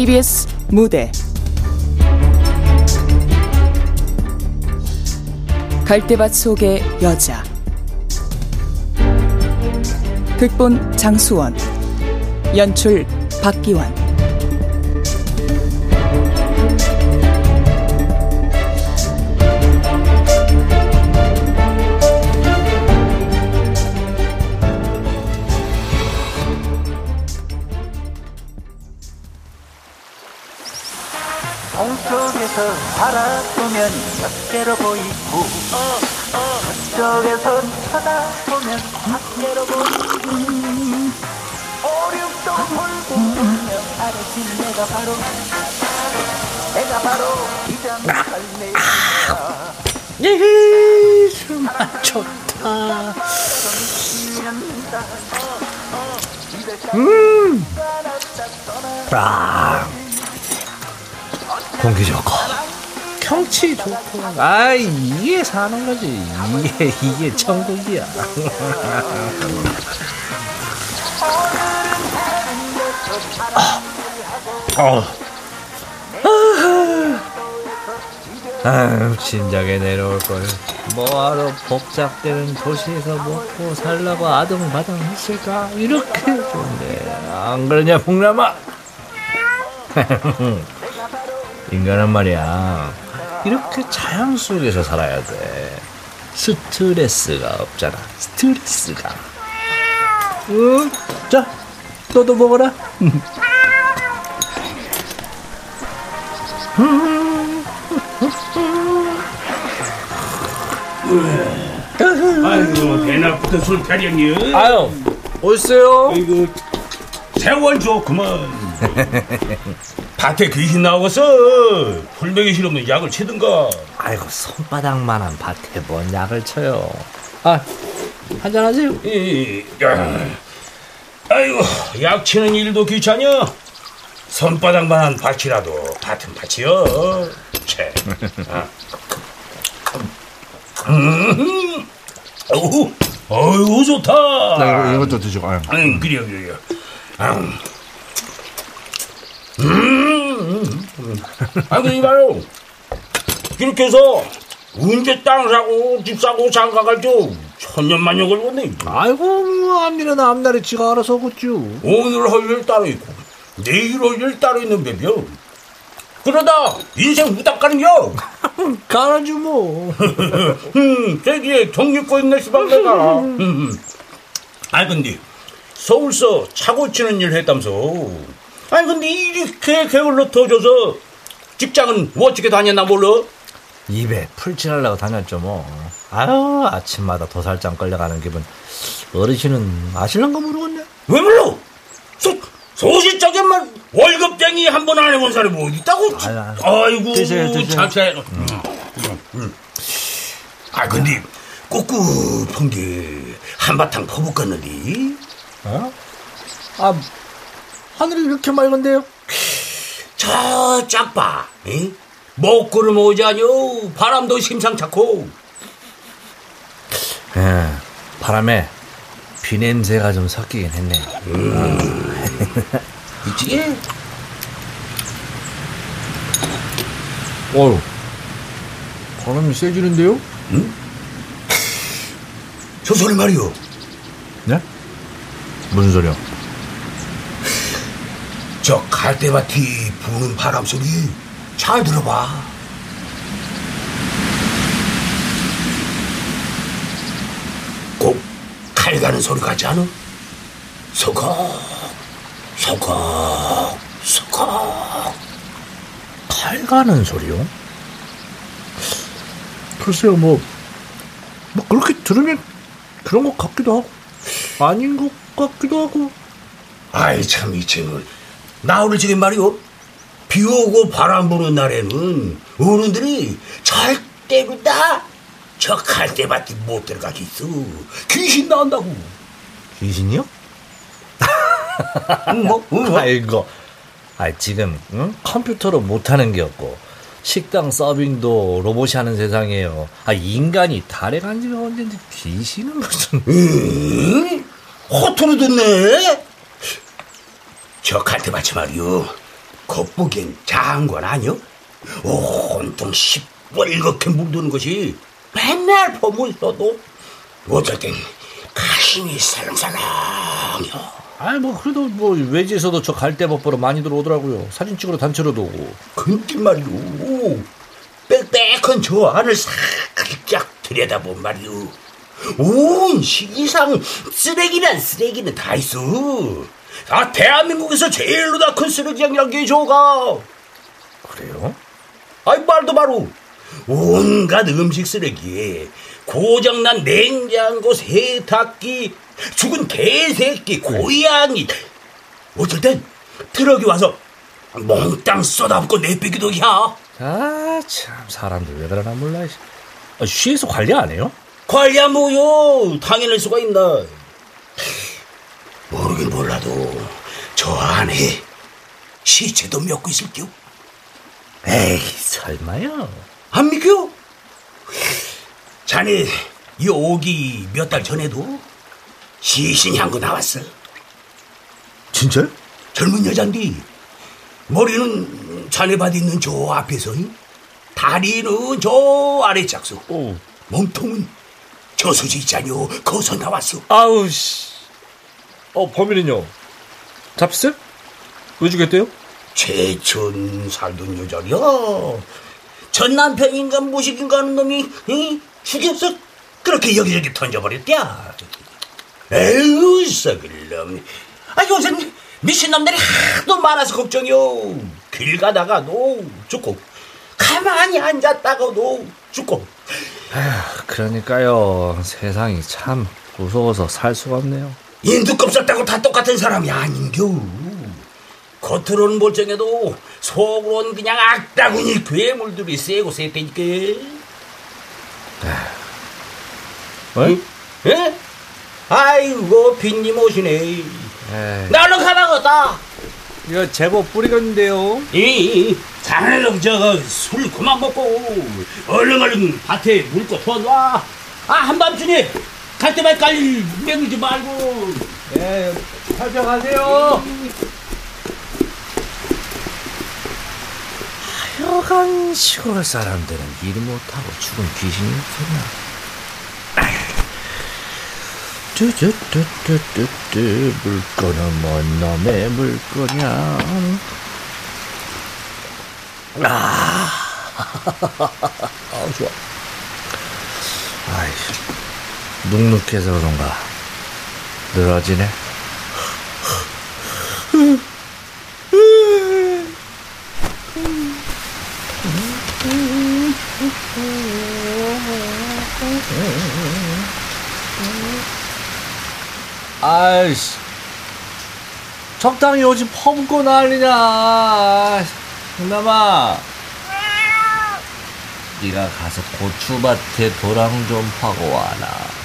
KBS 무대. 갈대밭 속의 여자. 극본 장수원. 연출 박기환 바라보면 멋대로 보이고 저쪽에서 쳐다보면 밖에로 보이고 오륙도 돌고 보면 아래진 내가 바로 내가 바로 이장 갈매기야 예히 술맛 좋다 음. 아. 공기 좋고 경치 좋고. 아 이게 사는 거지. 이게 이게 천국이야. 아. 아유 진작에 내려올 걸. 뭐하러 복잡되는 도시에서 먹고 살라고 아등바등 했을까? 이렇게 좋은데 안 그러냐 풍남아 인간은 말이야 이렇게 자연 속에서 살아야 돼. 스트레스가 없잖아. 스트레스가. 응? 자 너도 먹어라. 아이고 대낮부터 술 타령이요 아유 오세요? 아이고 세월 좋구만 밭에 귀신 나와서 풀베기 실없는 약을 치든가 아이고 손바닥만한 밭에 뭔 약을 쳐요 아 한잔하세요 이, 야. 아이고 약 치는 일도 귀찮냐 손바닥만한 밭이라도 밭은 밭이여 채. 아. 음, 어우, 어우 좋다. 나 이거, 이것도 드시고. 응, 그래요, 그래요. 음, 음, 음. 아, 그러지 마요. 이렇게 해서 언제 땅 사고 집 사고 장가 갈죠 천년만년 걸겠네. 아이고 뭐 앞일은 앞날에 지가 알아서 오겠죠 오늘 할 일 따로 있고 내일 할 일 따로 있는 배벼. 그러다 인생 후딱 가는겨. 가라주 뭐 음, 저기에 정육고 있네 시방 내가. 음. 아니 근데 서울서 차고 치는 일 했다면서. 아니 근데 이렇게 게을러 터져서 직장은 어떻게 다녔나 몰라? 입에 풀 칠하려고 다녔죠 뭐 아유 아침마다 도살장 끌려가는 기분 어르신은 아실란가 모르겠네 왜 몰라? 소, 소시적인만 월급쟁이 한 번 안 해본 사람이 어디 있다고? 아유, 아유. 아이고, 드세요, 드세요. 자체. 음. 음. 아, 근데 꿉꿉한 게 한바탕 퍼붓겠는데? 어? 아 하늘이 이렇게 맑은데요 저 짝봐, 응? 먹구름 오자뇨. 바람도 심상찮고. 예 바람에 비 냄새가 좀 섞이긴 했네 있지? 어휴. 바람이 세지는데요? 저 소리 말이요. 네? 무슨 소리요? 저 갈대밭이 부는 바람 소리 잘 들어봐. 꼭 칼 가는 소리 같지 않아? 서걱, 서걱, 서걱. 칼 가는 소리요? 글쎄요, 뭐, 뭐, 그렇게 들으면 그런 것 같기도 하고, 아닌 것 같기도 하고. 아이 참 이 친구 나 오늘 지금 말이요 비 오고 바람 부는 날에는 어른들이 절대로 다 저 갈대밭에 못 들어가겠어 귀신 나온다고 귀신이요? 응, 뭐, 응, 뭐. 아이고 아 지금 응? 컴퓨터로 못하는 게 없고 식당 서빙도 로봇이 하는 세상이에요 아 인간이 달에 간 지가 언젠데 귀신은 무슨 응? 호투로 듣네 저 갈대밭이 말이요 겉보기엔 장관 아니여? 온통 시뻘겋게 물드는 것이 맨날 보면 써도 어쩔 땐 가슴이 살랑살랑해요. 아이 뭐 그래도 뭐 외지에서도 저 갈대밥 보러 많이 들어오더라고요. 사진 찍으러 단체로도 오고. 근데 말이오 빽빽한 저 안을 살짝 들여다본 말이오 온 시기상 쓰레기란 쓰레기는 다 있어 아 대한민국에서 제일로다 큰 쓰레기장이란 게 저가 그래요? 아이 말도 바로 온갖 음식 쓰레기에 고장난 냉장고 세탁기 죽은 개새끼 고양이 어쩔 땐 트럭이 와서 몽땅 쏟아붓고 내빼기도 야 아 참 사람들 왜 그러나 몰라. 아, 시에서 관리 안 해요? 관리야 뭐요 당연할 수가 있나 모르긴 몰라도 저 안에 시체도 몇 구 있을게요 에이 설마요. 안 믿겨? 자네 이 오기 몇 달 전에도 시신이 한 거 나왔어 진짜요? 젊은 여잔디 머리는 자네 밭 있는 저 앞에서 다리는 저 아래 오. 몸통은 저수지 있잖요 거기서 나왔어 아우 씨. 어 범인은요? 잡혔어요? 왜 죽였대요? 최천 살던 여자냐 전 남편인가 무식인가 하는 놈이 이? 죽였어 그렇게 여기저기 던져버렸대야 에휴 썩을 놈 아, 요새 미친놈들이 하도 많아서 걱정이요 길 가다가도 죽고 가만히 앉았다가도 죽고 그러니까요. 세상이 참 무서워서 살 수가 없네요. 인두껍 썼다고 다 똑같은 사람이 아닌겨. 겉으로는 멀쩡해도 속으로는 그냥 악다구니 괴물들이 세고 셌다니까. 어? 예? 아이고 빈님 오시네. 나는 가다갔다? 이거 제법 뿌리겠는데요. 이 자네는 저술 그만 먹고 얼른 얼른 밭에 물고 터놔 아 한밤중에 갈 때만 깔리 매물지 말고 예, 살펴가세요. 하여간 시골 사람들은 일 못하고 죽은 귀신이 없었나. 뚜뚜뚜뚜뚜뚜 물건은 뭔 놈의 물거냐. 아, 아 좋아. 아이, 눅눅해서 그런가. 늘어지네. 아이씨. 적당히 오지 퍼붓고 난리냐. 형남아. 네가 가서 고추밭에 도랑 좀 파고 와라.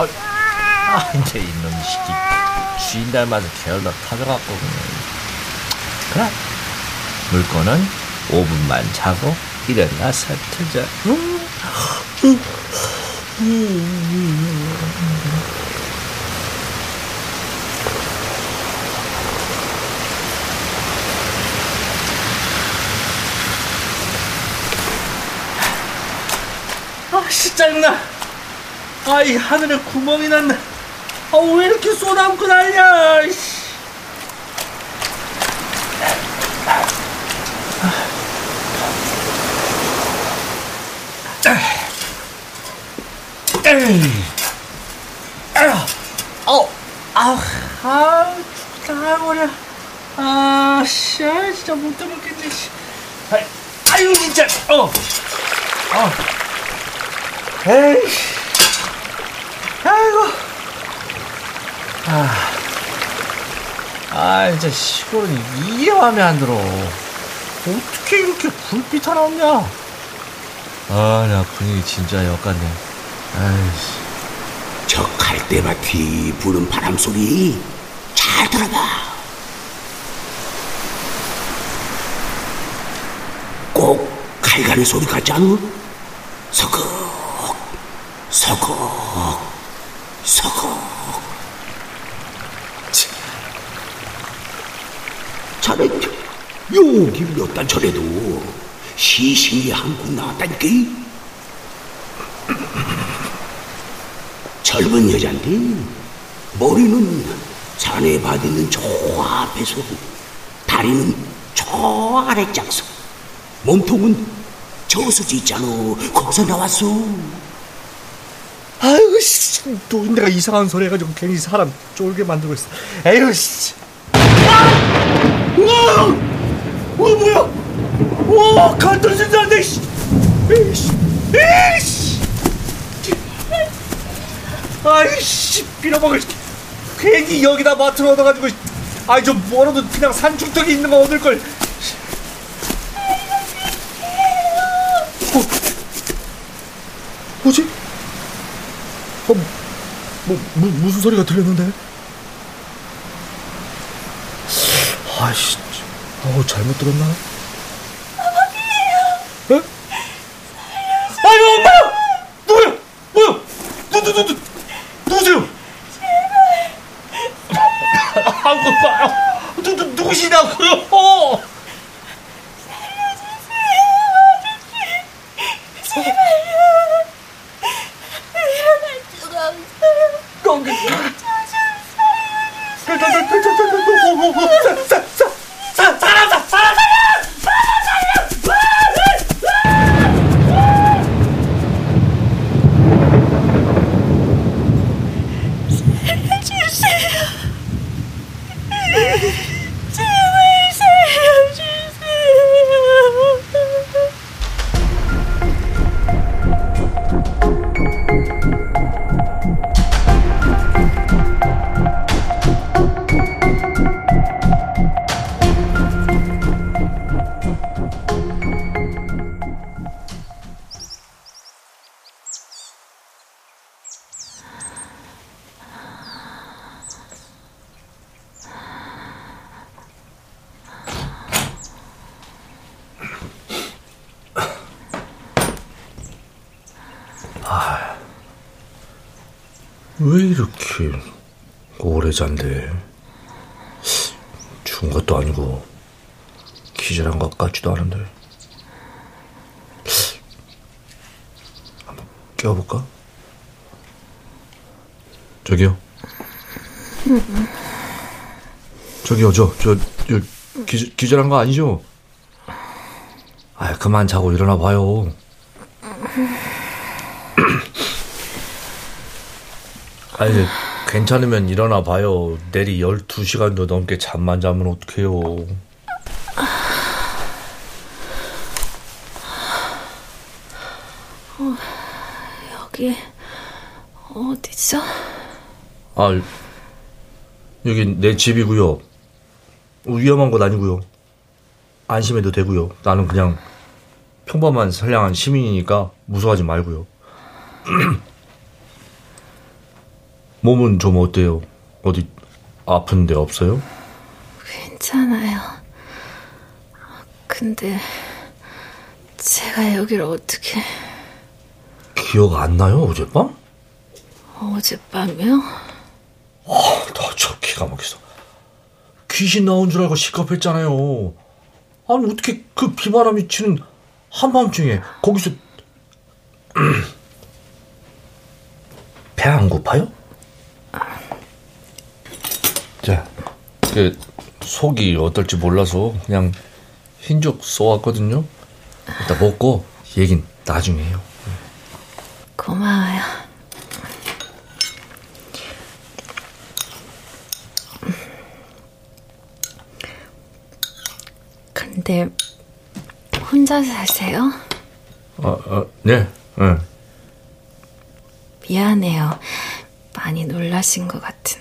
아, 아 이제 이놈 시키 주인 닮아서 게을러 터져갖고 그래. 물건은 5분만 자고 일어나서 트자. 아씨 짜증나 아이 하늘에 구멍이 났네 아왜 이렇게 쏟아붓고 씨. 어, 아우, 아, 다 머리야. 아, 씨, 아, 진짜 못 들었겠네, 씨. 아유, 진짜, 어, 어. 에이, 아이고. 아, 아, 진짜 시골은 이게 마음에 안 들어. 어떻게 이렇게 불빛 하나 없냐? 아, 나 분위기 진짜 역같네. 아이씨. 저 갈대밭 뒤 부는 바람 소리 잘 들어봐. 꼭 칼가는 소리 같지 않아? 서걱, 서걱, 서걱. 치. 자네 여기 몇 달 전에도 시신이 한국 나왔다니까. 젊은 여잔데 머리는 산에 받있는 저 앞에서 다리는 저 아래 짝서 몸통은 저수지 있잖아 거기서 나왔어 씨, 또 내가 이상한 소리 해가지고 괜히 사람 쫄게 만들고 있어. 에휴 씨. 와! 와 뭐야? 와 간 떨어진다 내 씨. 에이씨. 에이씨. 아이씨 빌어먹을 괜히 여기다 마트로 얻어가지고 아이 좀 멀어도 그냥 산중턱에 있는 거 얻을 걸. 어, 뭐지? 어, 뭐, 무, 무슨 소리가 들렸는데? 아이씨, 어, 잘못 들었나? 아버지예요. 에? 왜 이렇게 오래 잔대? 죽은 것도 아니고 기절한 것 같지도 않은데 한번 깨워볼까? 저기요 저기요 저 저 저, 기, 기절한 거 아니죠? 아 그만 자고 일어나 봐요 아니 괜찮으면 일어나 봐요. 내리 12시간도 넘게 잠만 자면 어떡해요. 여기 어디죠? 아, 여기 내 집이고요. 위험한 건 아니고요. 안심해도 되고요. 나는 그냥 평범한 선량한 시민이니까 무서워하지 말고요. 몸은 좀 어때요? 어디 아픈 데 없어요? 괜찮아요. 근데 제가 여기를 어떻게 기억 안 나요, 어젯밤? 어젯밤이요? 나저 기가 막혔어. 귀신 나온 줄 알고 시겁했잖아요. 아니 어떻게 그 비바람이 치는 한밤중에 거기서 배 안 고파요? 자, 그 속이 어떨지 몰라서 그냥 흰죽 쏘았거든요. 일단 먹고 얘긴 나중에 해요. 고마워요. 근데 혼자 사세요? 아, 아 네, 네. 미안해요. 많이 놀라신 것 같은데.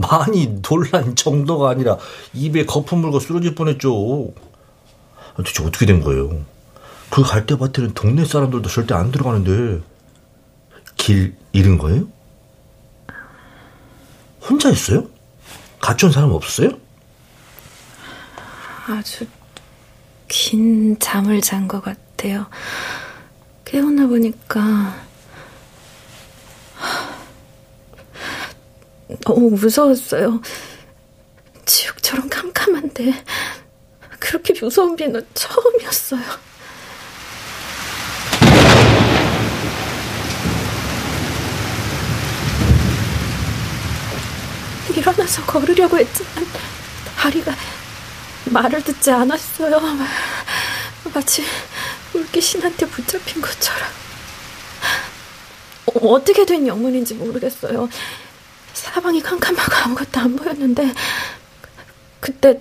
많이 놀란 정도가 아니라 입에 거품 물고 쓰러질 뻔했죠. 아, 대체 어떻게 된 거예요? 그 갈대밭에는 동네 사람들도 절대 안 들어가는데 길 잃은 거예요? 혼자 있어요? 같이 온 사람 없었어요? 아주 긴 잠을 잔 것 같아요. 깨어나 보니까 너무 무서웠어요. 지옥처럼 네, 그렇게 무서운 비는 처음이었어요. 일어나서 걸으려고 했지만 다리가 말을 듣지 않았어요. 마치 물귀신한테 붙잡힌 것처럼. 어, 어떻게 된 영문인지 모르겠어요. 사방이 캄캄하고 아무것도 안 보였는데 그때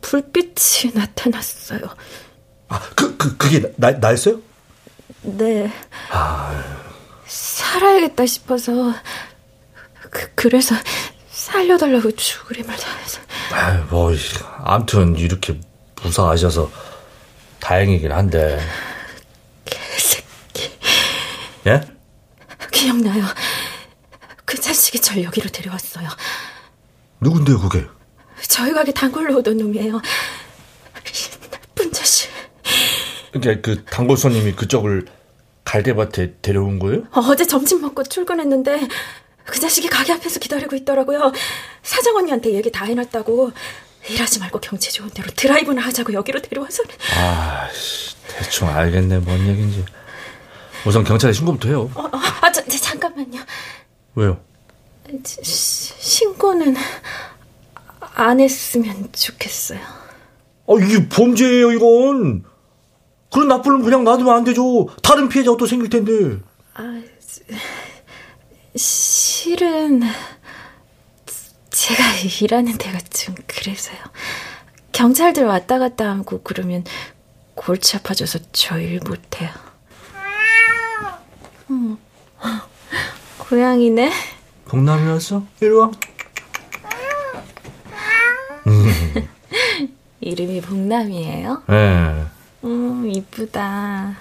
불빛이 나타났어요. 아, 그, 그, 그게 나, 나였어요? 네. 아, 살아야겠다 싶어서 그, 그래서 살려달라고 죽으림을 당해서 아유, 뭐, 암튼 이렇게 무사하셔서 다행이긴 한데. 개새끼 예? 기억나요. 그 자식이 절 여기로 데려왔어요. 누군데요, 그게? 저희 가게 단골로 오던 놈이에요. 나쁜 자식. 그게 그 단골 손님이 그쪽을 갈대밭에 데려온 거예요? 어제 점심 먹고 출근했는데 그 자식이 가게 앞에서 기다리고 있더라고요. 사장 언니한테 얘기 다 해놨다고 일하지 말고 경치 좋은 데로 드라이브나 하자고 여기로 데려와서는. 아, 대충 알겠네, 뭔 얘긴지. 우선 경찰에 신고부터 해요. 어, 어, 아, 저, 저, 잠깐만요. 왜요? 시, 신고는 안 했으면 좋겠어요. 아, 이게 범죄예요, 이건. 그런 나쁜 놈 그냥 놔두면 안 되죠. 다른 피해자가 또 생길 텐데. 아, 실은 제가 일하는 데가 좀 그래서요. 경찰들 왔다 갔다 하고 그러면 골치 아파져서 저 일 못해요. 음, 고양이네. 복남이 왔어? 이리 와. 이름이 복남이에요? 네. 음, 이쁘다.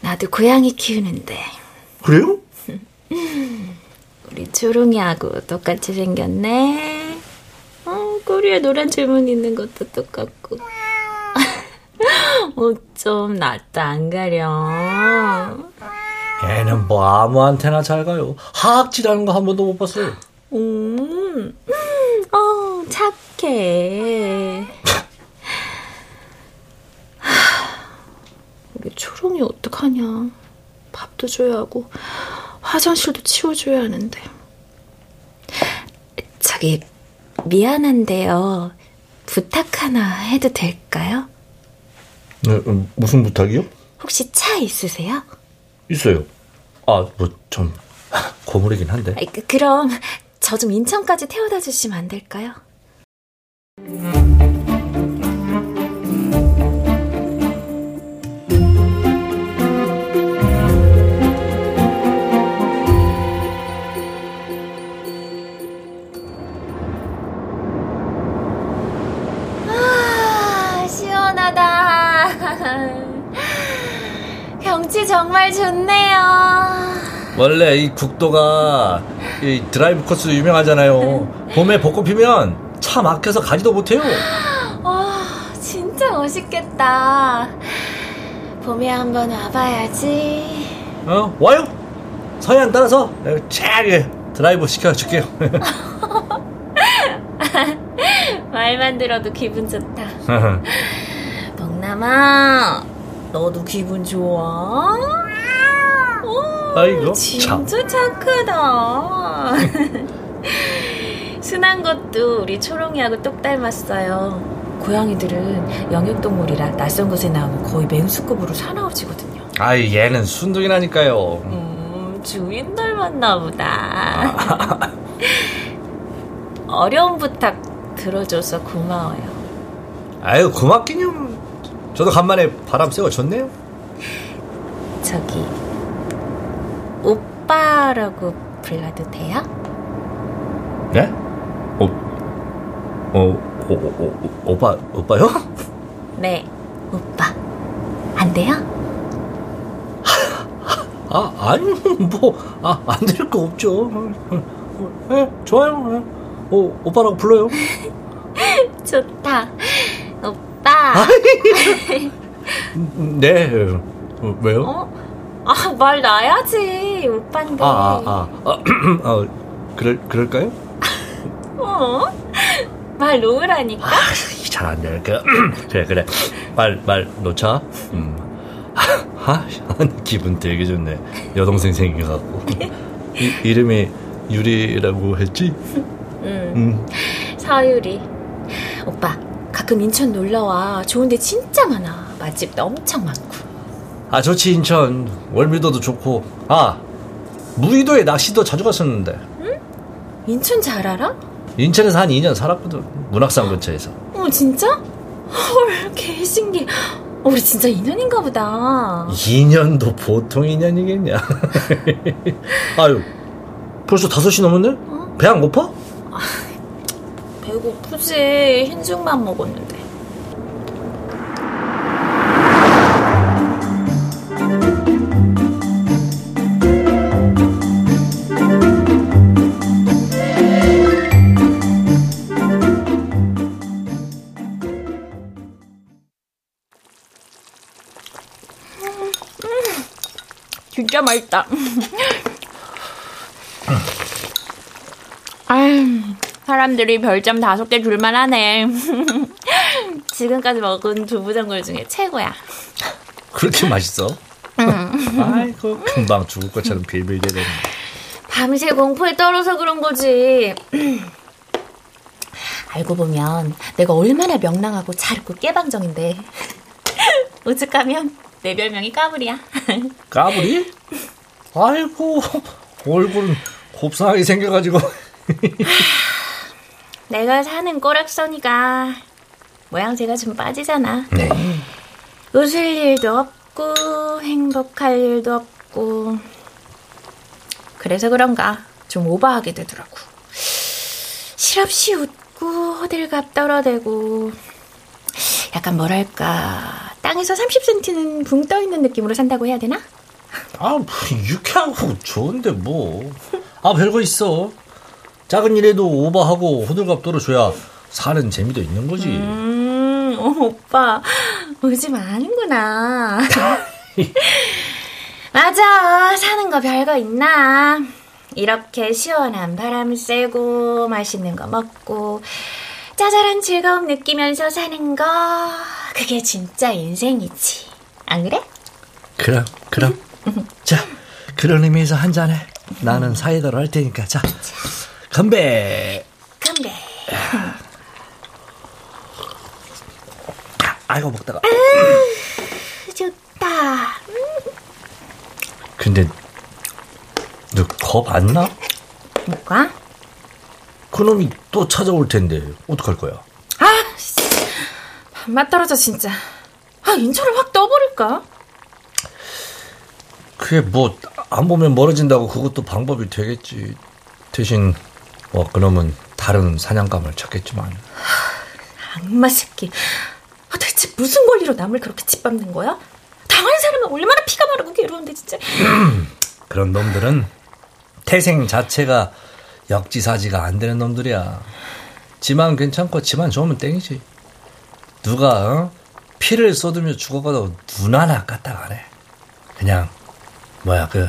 나도 고양이 키우는데. 그래요? 우리 초롱이하고 똑같이 생겼네. 어, 꼬리에 노란 줄무늬 있는 것도 똑같고. 어쩜 낯도 안 가려. 얘는 뭐 아무한테나 잘 가요. 하악질하는 거 한 번도 못 봤어요. 음, 어, 착해. 우리 초롱이 어떡하냐. 밥도 줘야 하고, 화장실도 치워줘야 하는데. 저기, 미안한데요. 부탁 하나 해도 될까요? 네, 음, 무슨 부탁이요? 혹시 차 있으세요? 있어요. 아, 뭐, 좀, 고물이긴 한데. 그, 그럼 저 좀 인천까지 태워다 주시면 안 될까요? 경치 정말 좋네요. 원래 이 국도가 이 드라이브 코스 유명하잖아요. 봄에 벚꽃 피면 차 막혀서 가지도 못해요. 와, 진짜 멋있겠다. 봄에 한번 와봐야지. 어, 와요. 서해안 따라서 쫙 드라이브 시켜줄게요. 말만 들어도 기분 좋다. 먹남아, 너도 기분 좋아? 오, 아이고, 진짜 착하다. 순한 것도 우리 초롱이하고 똑 닮았어요. 고양이들은 영역동물이라 낯선 곳에 나오면 거의 맹수급으로 사나워지거든요. 아이 얘는 순둥이라니까요. 음, 주인 닮았나 보다. 어려운 부탁 들어줘서 고마워요. 아유 고맙긴요. 저도 간만에 바람 쐬고 좋네요. 저기 오빠라고 불러도 돼요? 네? 어, 어, 오, 오, 오, 오빠, 오빠요? 네, 오빠. 안 돼요? 아, 아니, 뭐, 아, 안 될 거 없죠. 예, 좋아요. 예. 어, 오빠라고 불러요. 좋다. 오빠. 네. 어, 왜요? 어? 아, 말 나야지. 오빠인데. 아, 아, 아, 어, 어, 그럴, 그럴까요? 어? 말 놓으라니까. 잘안 되니까 그래 그래 말 말 놓자 음. 아, 기분 되게 좋네 여동생 생겨갖고 이, 이름이 유리라고 했지? 음. 서유리. 오빠, 가끔 인천 놀러와. 좋은데 진짜 많아. 맛집도 엄청 많고. 아 좋지 인천 월미도도 좋고 아 무의도에 낚시도 자주 갔었는데 인천 잘 알아? 인천에서 한 2년 살았거든 문학산 근처에서 어, 진짜? 헐, 개신기. 우리 진짜 인연인가 보다. 2년도 보통 2년이겠냐 아유 벌써 5시 넘었네? 배안 고파? 배고프지. 흰죽만 먹었는데. 진짜 맛있다. 아유, 사람들이 별점 다섯 개 줄만 하네. 지금까지 먹은 두부전골 중에 최고야. 그렇게 맛있어? 아이고 금방 죽을 것처럼 빌빌대네 밤새 공포에 떨어서 그런 거지. 알고 보면 내가 얼마나 명랑하고 잘 웃고 깨방정인데. 오죽하면 내 별명이 까불이야. 까불이? 아이고 얼굴은 곱상하게 생겨가지고 내가 사는 꼬락서니가 모양새가 좀 빠지잖아. 웃을 일도 없고 행복할 일도 없고 그래서 그런가 좀 오버하게 되더라고. 실없이 웃고 호들갑 떨어대고 약간 뭐랄까 땅에서 30cm는 붕 떠 있는 느낌으로 산다고 해야 되나? 아, 뭐, 유쾌하고 좋은데 뭐. 아, 별거 있어. 작은 일에도 오버하고 호들갑 떨어줘야 사는 재미도 있는 거지. 음, 어, 오빠 오지 마는구나. 맞아, 사는 거 별거 있나? 이렇게 시원한 바람 쐬고 맛있는 거 먹고 짜잘한 즐거움 느끼면서 사는 거 그게 진짜 인생이지. 안 그래? 그럼, 그럼. 자, 그런 의미에서 한 잔해. 나는 사이다로 할 테니까. 자, 건배. 근데 아이고, 먹다가. 좋다. 근데, 너 겁 안 나? 뭐가? 그놈이 또 찾아올 텐데, 어떡할 거야? 아, 씨. 맛 떨어져 진짜. 아, 인천을 확 떠버릴까? 그게 뭐, 안 보면 멀어진다고 그것도 방법이 되겠지. 대신, 뭐, 그놈은 다른 사냥감을 찾겠지만. 악마 새끼. 아, 대체 무슨 권리로 남을 그렇게 짓밟는 거야? 당하는 사람은 얼마나 피가 마르고 괴로운데 진짜. 그런 놈들은 태생 자체가 역지사지가 안 되는 놈들이야. 지만 괜찮고 지만 좋으면 땡이지. 누가 어? 피를 쏟으며 죽어가도 눈 하나 까딱 안 해. 그냥 뭐야 그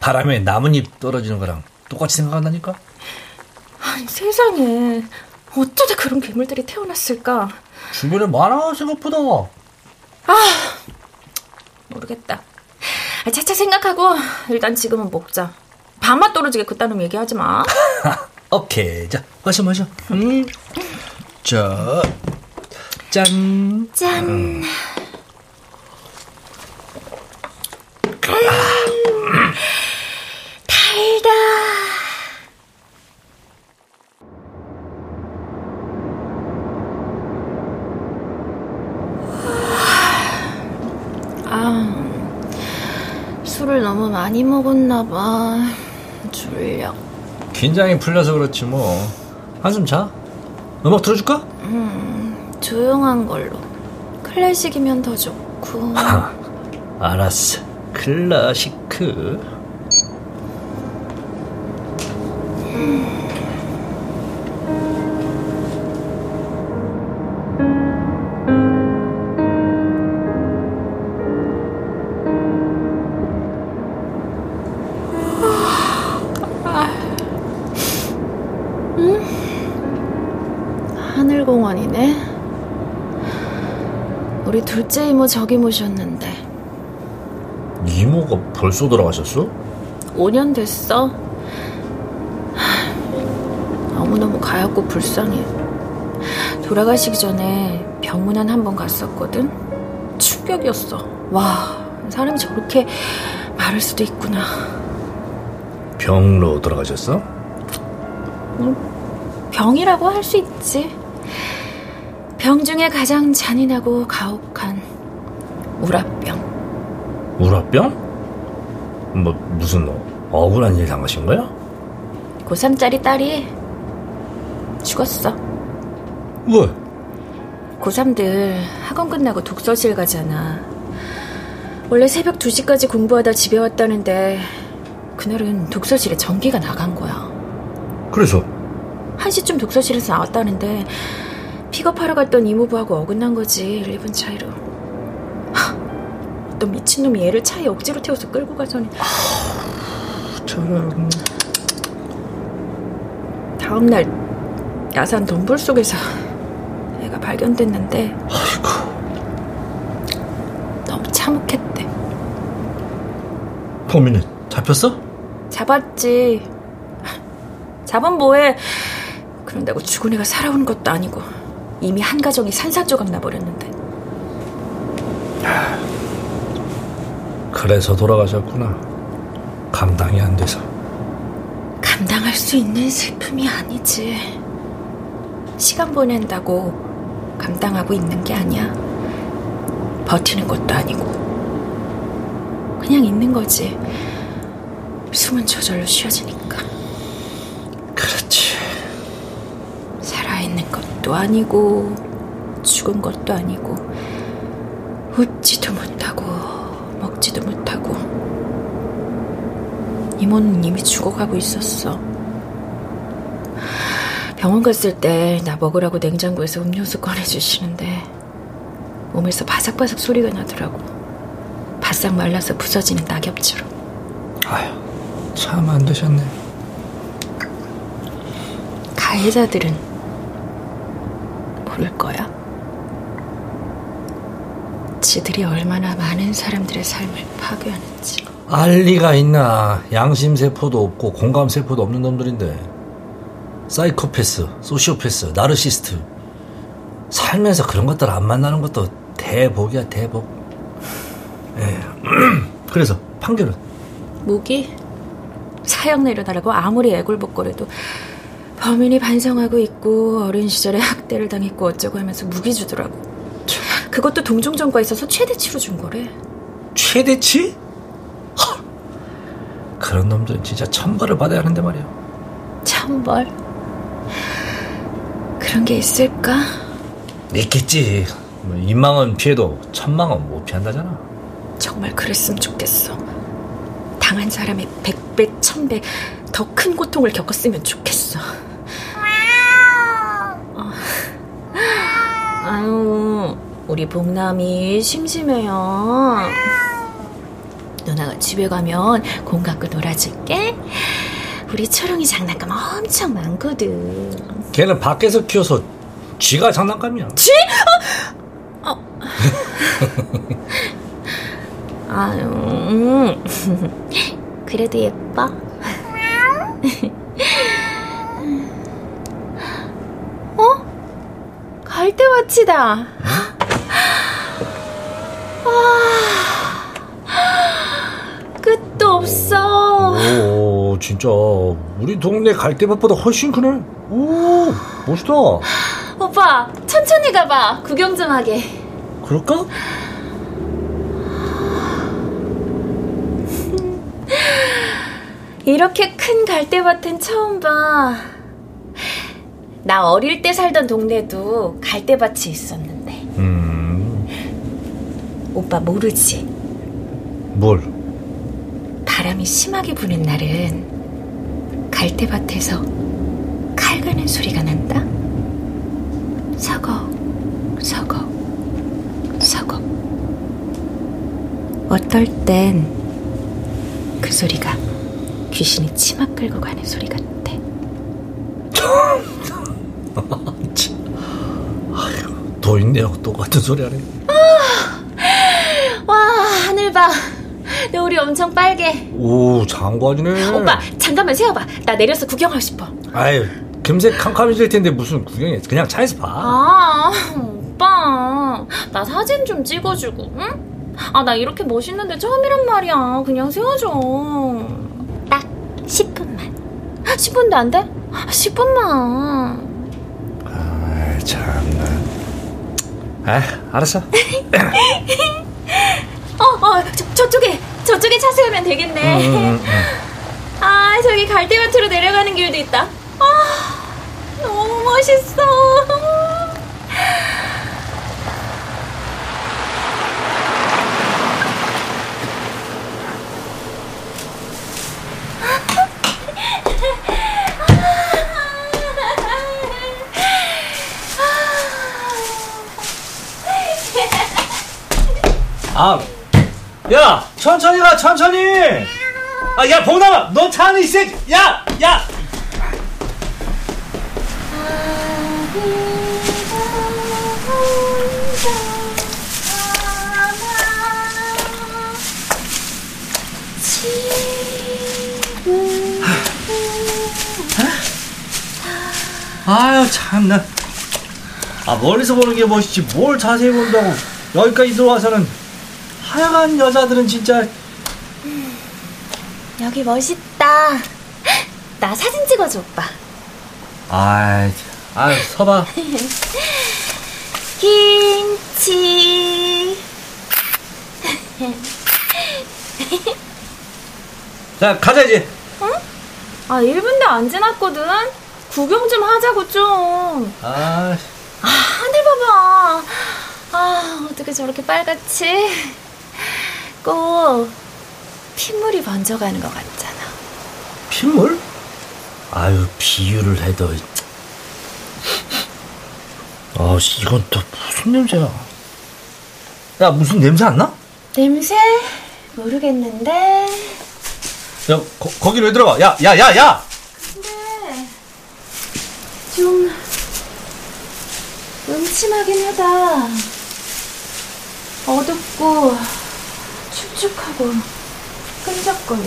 바람에 나뭇잎 떨어지는 거랑 똑같이 생각한다니까. 아니, 세상에. 어쩌다 그런 괴물들이 태어났을까? 주변에 많아 생각보다. 모르겠다. 아, 차차 생각하고 일단 지금은 먹자. 밥맛 떨어지게 그따름 얘기하지 마. 오케이 자 마셔 마셔. 음. 자 짠. 짠. 달다. 아, 술을 너무 많이 먹었나 봐. 졸려. 긴장이 풀려서 그렇지 뭐. 한숨 자. 음악 틀어줄까? 조용한 걸로. 클래식이면 더 좋고. 알았어. 클래시크. 둘째 이모 저기 모셨는데 이모가 벌써 돌아가셨어? 5년 됐어. 하, 너무너무 가엾고 불쌍해. 돌아가시기 전에 병문안 한 번 갔었거든. 충격이었어. 와, 사람이 저렇게 마를 수도 있구나. 병으로 돌아가셨어? 병이라고 할 수 있지. 병 중에 가장 잔인하고 가혹한 우라병. 우라병? 뭐 무슨 억울한 일 당하신 거야? 고3짜리 딸이 죽었어. 왜? 고3들 학원 끝나고 독서실 가잖아. 원래 새벽 2시까지 공부하다 집에 왔다는데 그날은 독서실에 전기가 나간 거야. 그래서 1시쯤 독서실에서 나왔다는데 픽업하러 갔던 이모부하고 어긋난 거지 1, 2분 차이로. 하, 어떤 미친놈이 얘를 차에 억지로 태워서 끌고 가서는 저런 다음날 야산 덤불 속에서 애가 발견됐는데 아이고 너무 참혹했대. 범인은 잡혔어? 잡았지. 잡은 뭐해. 그런다고 죽은 애가 살아오는 것도 아니고 이미 한 가정이 산산조각 나버렸는데. 그래서 돌아가셨구나. 감당이 안 돼서. 감당할 수 있는 슬픔이 아니지. 시간 보낸다고 감당하고 있는 게 아니야. 버티는 것도 아니고. 그냥 있는 거지. 숨은 저절로 쉬어지니까. 그렇지. 살아있는 것도 아니고, 죽은 것도 아니고, 웃지도 못하고. 이모는 이미 죽어가고 있었어. 병원 갔을 때 나 먹으라고 냉장고에서 음료수 꺼내주시는데, 몸에서 바삭바삭 소리가 나더라고. 바싹 말라서 부서지는 낙엽처럼. 아휴, 참 안 되셨네. 가해자들은 모를 거야. 지들이 얼마나 많은 사람들의 삶을 파괴하는지. 알 리가 있나. 양심세포도 없고 공감세포도 없는 놈들인데. 사이코패스, 소시오패스, 나르시스트. 살면서 그런 것들 안 만나는 것도 대복이야, 대복. 예. 그래서 판결은? 무기? 사형 내려달라고 아무리 애굴복거려도 범인이 반성하고 있고 어린 시절에 학대를 당했고 어쩌고 하면서 무기 주더라고. 그것도 동종전과 있어서 최대치로 준 거래. 최대치? 하, 그런 놈들은 진짜 천벌을 받아야 하는데 말이야. 천벌? 그런 게 있을까? 있겠지. 뭐 인망은 피해도 천망은 못 피한다잖아. 정말 그랬으면 좋겠어. 당한 사람의 백배, 천배 더 큰 고통을 겪었으면 좋겠어. 어. 아유, 우리 복남이 심심해요. 누나가 집에 가면 공 갖고 놀아줄게. 우리 초롱이 장난감 엄청 많거든. 걔는 밖에서 키워서 쥐가 장난감이야. 쥐? 어? 어. 아유, 음. 그래도 예뻐. 어? 갈대밭이다. 와, 끝도 없어. 오, 진짜 우리 동네 갈대밭보다 훨씬 크네. 오, 멋있다. 오빠, 천천히 가봐. 구경 좀 하게. 그럴까? 이렇게 큰 갈대밭은 처음 봐. 나 어릴 때 살던 동네도 갈대밭이 있었는데. 음, 오빠 모르지? 뭘? 바람이 심하게 부는 날은 갈대밭에서 칼 가는 소리가 난다. 서걱, 서걱, 서걱. 어떨 땐 그 소리가 귀신이 치마 끌고 가는 소리 같아. 아휴, 도인네하고 똑같은 소리 하네. 아, 엄청 빨개. 오 장관이네. 오빠 잠깐만 세워봐. 나 내려서 구경하고 싶어. 아유 금세 캄캄해질 텐데 무슨 구경해? 그냥 차에서 봐. 아 오빠 나 사진 좀 찍어주고 응? 아 나 이렇게 멋있는데 처음이란 말이야. 그냥 세워줘. 딱 10분만. 10분도 안 돼? 10분만. 아 참나. 아 알았어. 어, 어, 저, 저쪽에, 저쪽에 차 세우면 되겠네. 음, 음, 음. 아, 저기 갈대밭으로 내려가는 길도 있다. 아, 너무 멋있어. 아, 야, 천천히 가, 천천히. 아, 야, 봉남아, 너 차 안에 있어야지. 야, 야. 아유, 참나. 아, 멀리서 보는 게 멋있지. 뭘 자세히 본다고. 여기까지 들어와서는 하여간 여자들은 진짜 여기 멋있다. 나 사진 찍어줘, 오빠. 아이, 아유, 서봐. 김치. 자, 가자, 이제. 아, 1분도 안 지났거든? 구경 좀 하자고, 좀. 아, 아, 하늘 봐봐. 아, 어떻게 저렇게 빨갛지? 꼭 핏물이 번져가는 것 같잖아. 핏물? 아유, 비유를 해도. 아, 씨, 이건 또 무슨 냄새야? 야, 무슨 냄새 안 나? 냄새? 모르겠는데. 야, 거, 거기 왜 들어가? 야, 야, 야, 야! 근데 좀 음침하긴 하다. 어둡고 축축하고 끈적거려.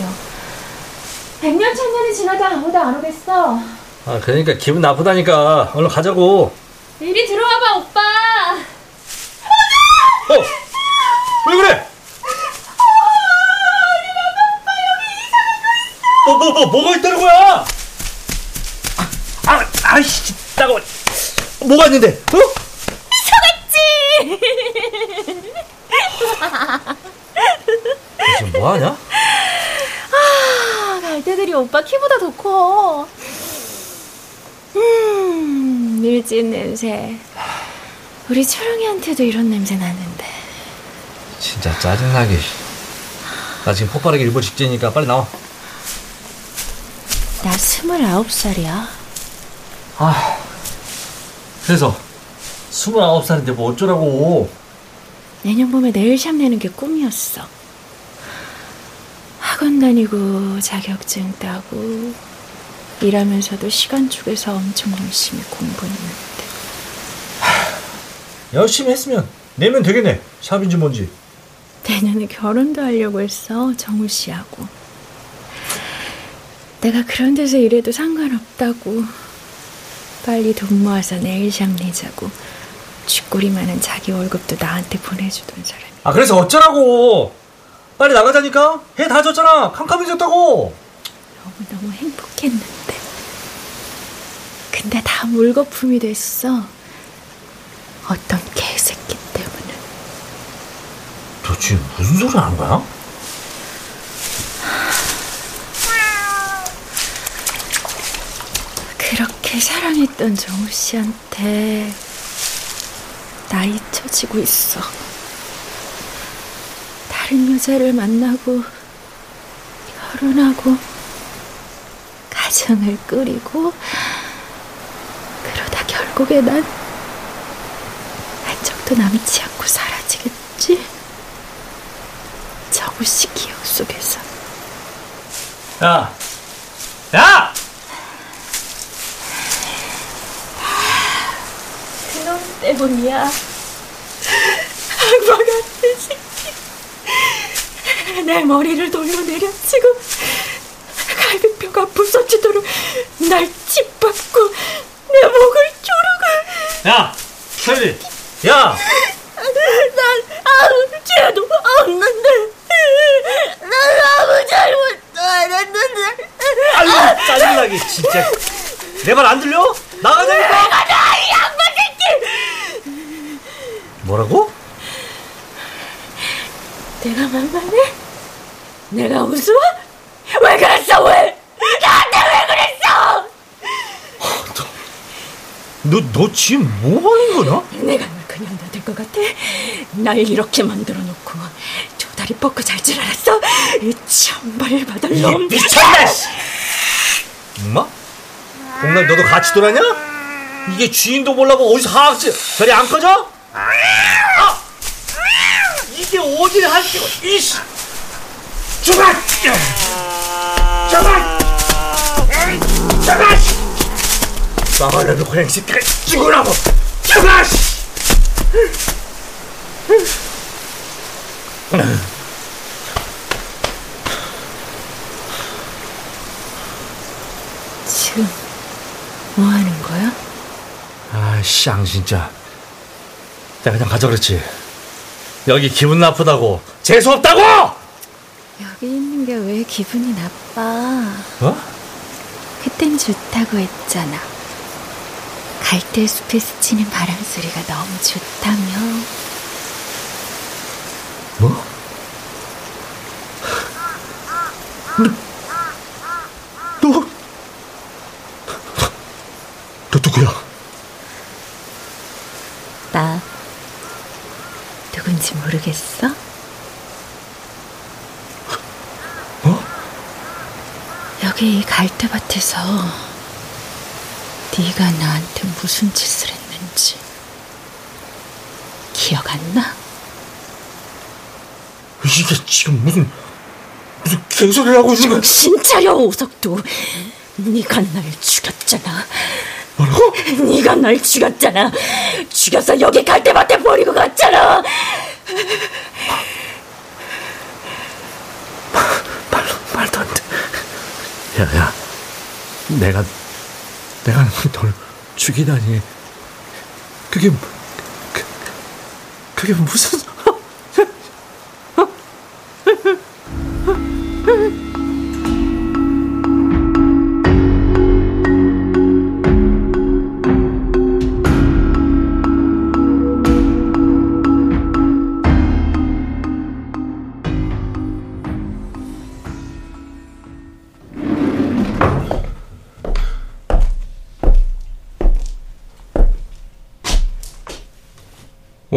백년 천년이 지나도 아무도 안 오겠어. 아, 그러니까 기분 나쁘다니까. 얼른 가자고. 이리 들어와봐 오빠. 어! 왜 그래? 뭐, 뭐, 뭐, 뭐가 있다는 거야? 아, 아, 아이씨, 따가워. 뭐가 있는데? 어? 지금 뭐 하냐? 아, 갈대들이 오빠 키보다 더 커. 음, 밀집 냄새. 우리 초롱이한테도 이런 냄새 나는데. 진짜 짜증나게. 나 지금 폭발하기 일보 직전이니까 빨리 나와. 나 스물아홉 살이야. 아, 그래서 스물아홉 살인데 뭐 어쩌라고? 내년 봄에 네일샵 내는 게 꿈이었어. 학원 다니고 자격증 따고 일하면서도 시간 쪼개서 엄청 열심히 공부했는데 열심히 했으면 내면 되겠네. 샵인지 뭔지. 내년에 결혼도 하려고 했어 정우 씨하고. 내가 그런 데서 일해도 상관없다고. 빨리 돈 모아서 네일샵 내자고. 쥐꼬리 많은 자기 월급도 나한테 보내주던 사람이. 아 그래서 어쩌라고? 빨리 나가자니까. 해 다 졌잖아. 캄캄해졌다고. 너무너무 행복했는데. 근데 다 물거품이 됐어. 어떤 개새끼 때문에. 너 지금 무슨 소리 하는 거야? 그렇게 사랑했던 정우 씨한테 나 잊혀지고 있어. 여자를 만나고 결혼하고 가정을 꾸리고 그러다 결국에 난 한적도 남지 않고 사라지겠지. 정우 씨 기억 속에서. 야, 야! 그놈 때문이야. 악마 같은 새끼. 내 머리를 돌려 내려치고 갈비뼈가 부서지도록 날 짓밟고 내 목을 조르고 야, 서율이. 야, 난 아무 죄도 없는데 난 아무 잘못도 안 했는데 아유 짜증나게 진짜. 내 말 안 들려? 나가자니까. 내가 나이 양반 새끼 뭐라고? 내가 만만해? 내가 우스워? 왜 그랬어 왜? 나한테 왜 그랬어? 너, 너 지금 뭐 하는 거냐? 내가 널 그냥 놔둘 것 같아? 날 이렇게 만들어 놓고 조다리 뻗고 잘 줄 알았어? 이 천벌 받을 놈 미쳤네, 씨. 엄마? 공날 너도 같이 돌아냐? 이게 주인도 몰라고 어디서 하악질 저리 안 꺼져? 아! 이게 어딜 할지고 이씨 주만 주만 주만 막아내 놓고 이 새끼가 죽으라고! 주만 지금 뭐 하는 거야? 아씨 앙 진짜. 내가 그냥 가자 그랬지. 여기 기분 나쁘다고. 재수 없다고 여기 있는 게 왜 기분이 나빠? 어? 그땐 좋다고 했잖아. 갈대 숲에 스치는 바람 소리가 너무 좋다며. 뭐? 너, 너, 너 누구야? 나 누군지 모르겠어? 어? 이 갈대밭에서 네가 나한테 무슨 짓을 했는지 기억 안 나? 이게 지금 무슨 무슨 개소리를 하고 있는 거야? 차려 오석도 네가 날 죽였잖아 뭐라고? 네가 날 죽였잖아 죽여서 여기 갈대밭에 버리고 갔잖아 말로 말도 안 돼. 야 야, 내가 내가 널 죽이다니. 그게 그, 그게 무슨?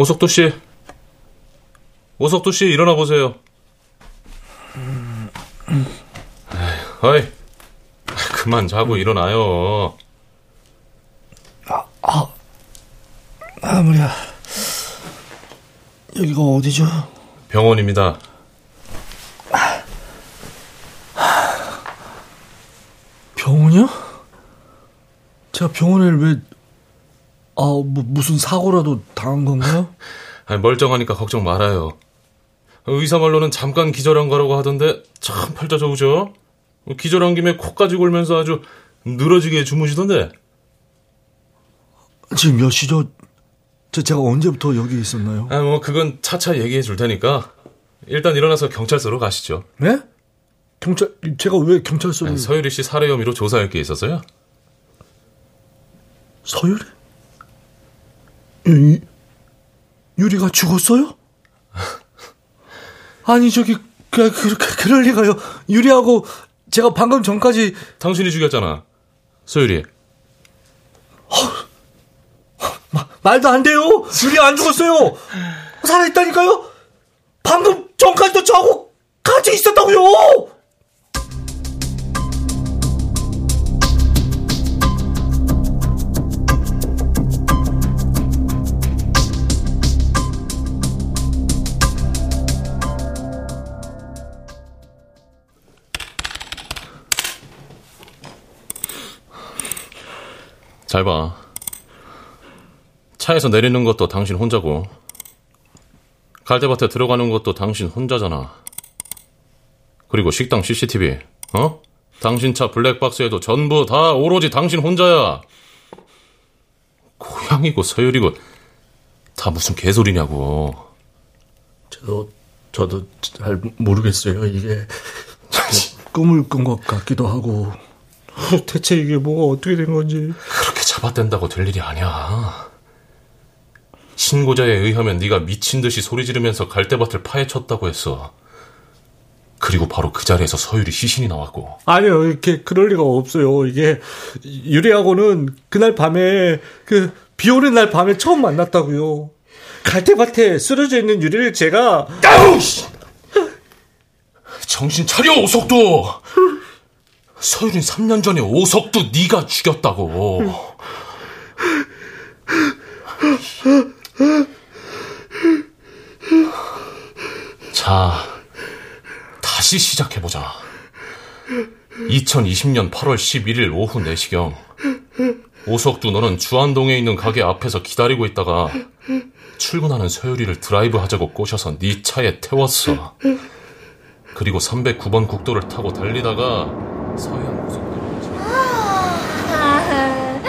오석도 씨. 오석도 씨 일어나 보세요. 어이. 그만 자고 일어나요. 아무리야. 여기가 어디죠? 병원입니다. 병원이요? 제가 병원에 왜, 아, 뭐, 무슨 사고라도 당한 건가요? 아니, 멀쩡하니까 걱정 말아요. 의사 말로는 잠깐 기절한 거라고 하던데 참 팔자 좋으죠? 기절한 김에 코까지 골면서 아주 늘어지게 주무시던데. 지금 몇 시죠? 저, 제가 언제부터 여기 있었나요? 아, 뭐 그건 차차 얘기해 줄 테니까 일단 일어나서 경찰서로 가시죠. 네? 경찰, 제가 왜 경찰서를. 아니, 서유리 씨 살해 혐의로 조사할 게 있었어요? 서유리? 유, 유리가 죽었어요? 아니, 저기, 그, 그, 그, 그럴 리가요. 유리하고 제가 방금 전까지. 당신이 죽였잖아. 마, 말도 안 돼요! 유리 안 죽었어요! 살아있다니까요? 방금 전까지도 저하고 같이 있었다고요! 잘 봐. 차에서 내리는 것도 당신 혼자고, 갈대밭에 들어가는 것도 당신 혼자잖아. 그리고 식당 CCTV, 어? 당신 차 블랙박스에도 전부 다 오로지 당신 혼자야. 고양이고 서열이고 다 무슨 개소리냐고. 저, 저도 잘 모르겠어요. 이게 꿈을 꾼 것 같기도 하고 대체 이게 뭐가 어떻게 된 건지 잡아댄다고 될 일이 아니야. 신고자에 의하면 네가 미친 듯이 소리 지르면서 갈대밭을 파헤쳤다고 했어. 그리고 바로 그 자리에서 서율이 시신이 나왔고. 아니요 이렇게 그럴 리가 없어요. 이게 유리하고는 그날 밤에 그 비 오는 날 밤에 처음 만났다고요. 갈대밭에 쓰러져 있는 유리를 제가 아우! 씨! 정신 차려 오석도. 서율은 3년 전에 오석도 네가 죽였다고. 자, 다시 시작해보자. 2020년 8월 11일 오후 4시경. 오석두 너는 주안동에 있는 가게 앞에서 기다리고 있다가 출근하는 서율이를 드라이브 하자고 꼬셔서 네 차에 태웠어. 그리고 309번 국도를 타고 달리다가 서해안 고속도로를 지나- 아,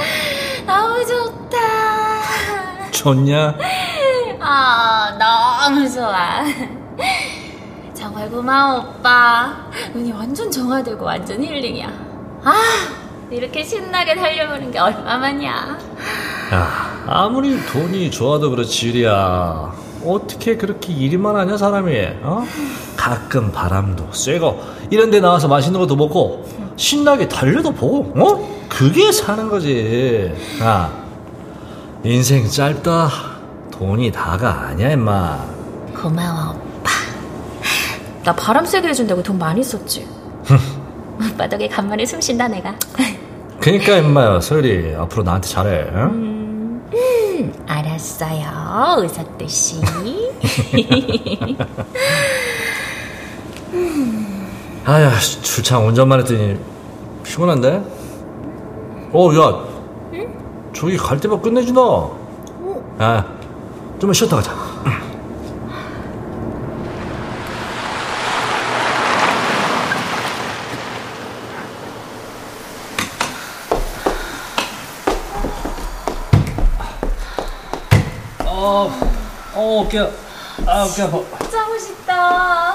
너무 좋다. 좋냐? 아, 너무 좋아. 정말 고마워, 오빠. 눈이 완전 정화되고 완전 힐링이야. 아, 이렇게 신나게 달려보는 게 얼마만이야. 야, 아무리 돈이 좋아도 그렇지, 유리야. 어떻게 그렇게 일만 하냐, 사람이, 어? 가끔 바람도 쐬고, 이런 데 나와서 맛있는 것도 먹고, 신나게 달려도 보고, 어? 그게 사는 거지. 야, 인생 짧다. 돈이 다가 아니야, 임마. 고마워, 오빠. 나 바람 쐬게 해준다고 돈 많이 썼지. 오빠 덕에 간만에 숨 쉰다, 내가. 그니까, 임마야, 서율이. 앞으로 나한테 잘해, 응? 알았어요, 의사도 씨. 아야, 출장 운전만 했더니 피곤한데? 어, 야. 저기 갈 때만 끝내주나? 아, 좀만 쉬었다 가자. 어, 어, 어깨, 아, 어깨 아파. 짜고 싶다.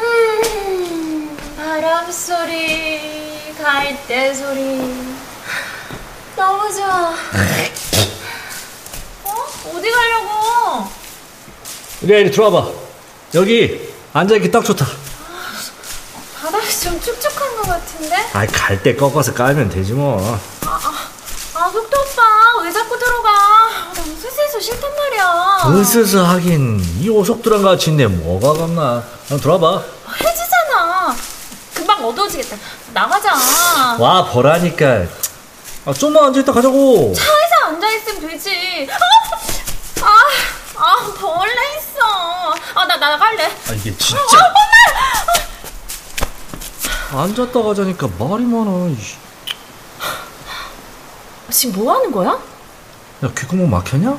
음, 바람 소리, 갈대 소리. 너무 좋아. 어? 어디 가려고? 네, 이리 들어와봐. 여기 앉아있기 딱 좋다. 바닥이 좀 축축한 것 같은데? 아이, 갈때 꺾어서 깔면 되지 뭐. 아, 속도 오빠, 왜 자꾸 들어가? 나 으스스해서 싫단 말이야. 으스스 하긴 이 오석두랑 같이 있네 뭐가 겁나. 형 들어와봐. 해지잖아. 금방 어두워지겠다. 나가자. 와 보라니까. 아, 좀만 앉아 있다 가자고. 차에서 앉아 있으면 되지. 아, 아, 아, 벌레 있어. 아, 나 나갈래. 아, 이게 진짜. 앉았다 가자니까 말이 많아. 지금 뭐 하는 거야? 야, 귓구멍 막혔냐?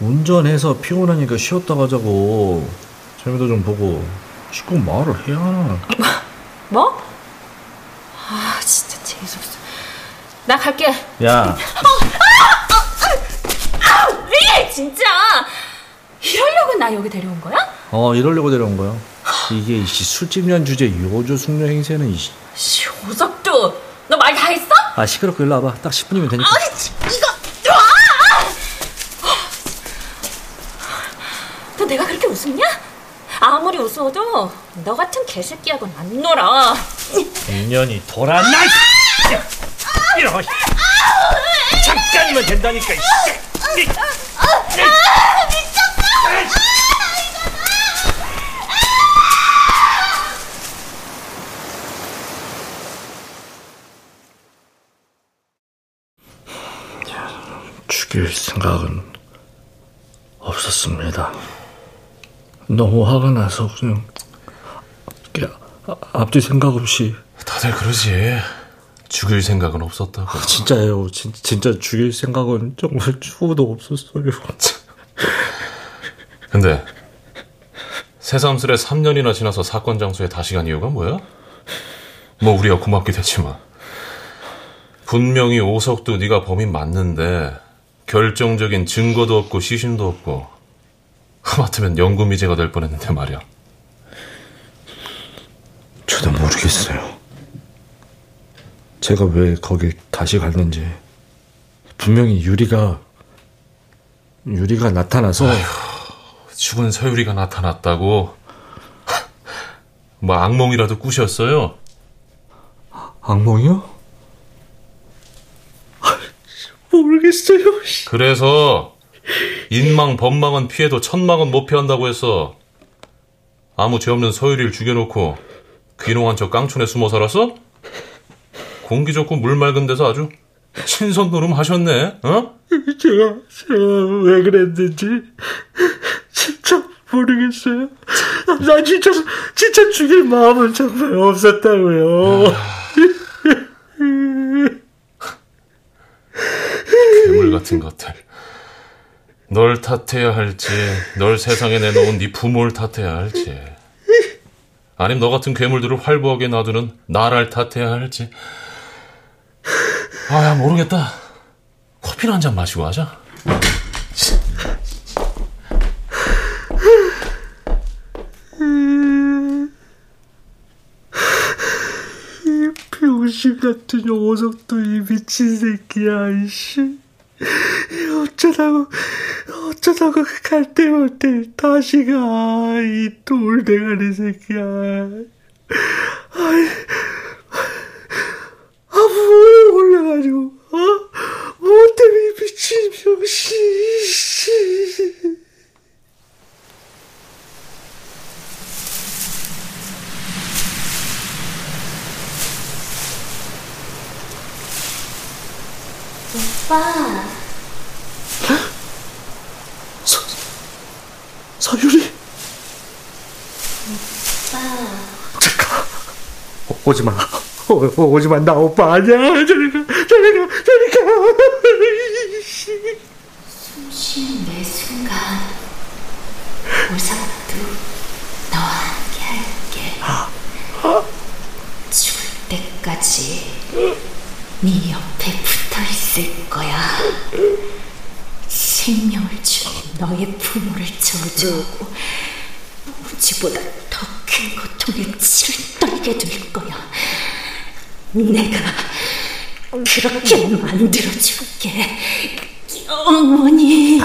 운전해서 피곤하니까 쉬었다 가자고. 재미도 좀 보고. 시끄 말을 해야 하나. 뭐? 아, 진짜 재수없어. 나 갈게. 야, 왜 진짜? 이러려고 나 여기 데려온 거야? 어, 이러려고 데려온 거야. 이게 이씨 술집 연주제 요조 숙녀 행세는 이 씨. 씨, 오석두. 너말 다 했어? 아, 시끄럽고 일로 와봐. 딱 10분이면 되니까. 아니, 이거, 와! 너 내가 그렇게 웃었냐? 웃어도 너 같은 개새끼하고는 안 놀아. 인연이 돌았나? 이러 잠깐이면 된다니까. 죽일 생각은 없었습니다. 너무 화가 나서 그냥 이렇게 아- 앞뒤 생각 없이 다들 그러지. 죽일 생각은 없었다고. 아, 진짜예요. 진, 진짜 죽일 생각은 정말 추호도 없었어요. 근데 새삼스레 3년이나 지나서 사건 장소에 다시 간 이유가 뭐야? 뭐 우리가 고맙게 됐지만 분명히 오석도 네가 범인 맞는데 결정적인 증거도 없고 시신도 없고 하마터면 영구미제가 될 뻔했는데 말이야. 저도 모르겠어요. 제가 왜 거길 다시 갔는지 분명히 유리가 유리가 나타나서 죽은 서유리가 나타났다고 뭐 악몽이라도 꾸셨어요? 악몽이요? 아, 모르겠어요. 그래서 인망 법망은 피해도 천망은 못 피한다고 했어. 아무 죄 없는 서유리를 죽여놓고 귀농한 척 깡촌에 숨어 살았어? 공기 좋고 물 맑은 데서 아주 신선 노름 하셨네, 어? 제가 제가 왜 그랬는지 진짜 모르겠어요. 나 진짜 진짜 죽일 마음은 정말 없었다고요. 괴물 같은 것들. 널 탓해야 할지, 널 세상에 내놓은 네 부모를 탓해야 할지, 아니면 너 같은 괴물들을 활보하게 놔두는 나를 탓해야 할지. 아야 모르겠다. 커피나 한 잔 마시고 하자. 이 병신 같은 오석도 이 미친 새끼야, 이씨. 어쩌다고, 어쩌다고 갈 때마다 다시 가, 이 돌대가리 새끼야. 아이, 아, 뭐에 올라가지고, 어? 뭐 때문에 미친 병신, 씨. 오빠. 서, 서유리? 오빠. 오- 오지 마. 오, 오지 마. 나 오빠 아니야. 저리 가, 저리 가, 저리 가. 쉬는 매 순간 오석도 너와 함께 할게 죽을 때까지 네 옆에 붙어 있을 거야. 생명을 준 너의 부모를 저주하고 무지보다 더 큰 고통의 치를 떨게 될 거야. 내가 그렇게 만들어줄게. 영원히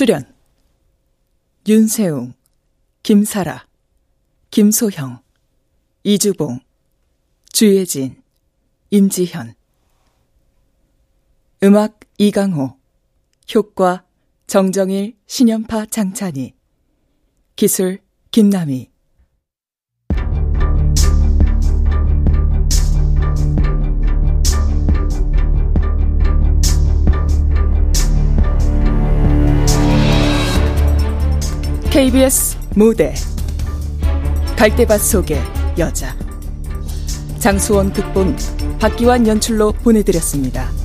출연 윤세웅, 김사라, 김소형, 이주봉, 주예진, 임지현. 음악 이강호. 효과 정정일, 신연파 장찬희. 기술 김남희 KBS 무대 갈대밭 속의 여자 장수원 극본 박기환 연출로 보내드렸습니다.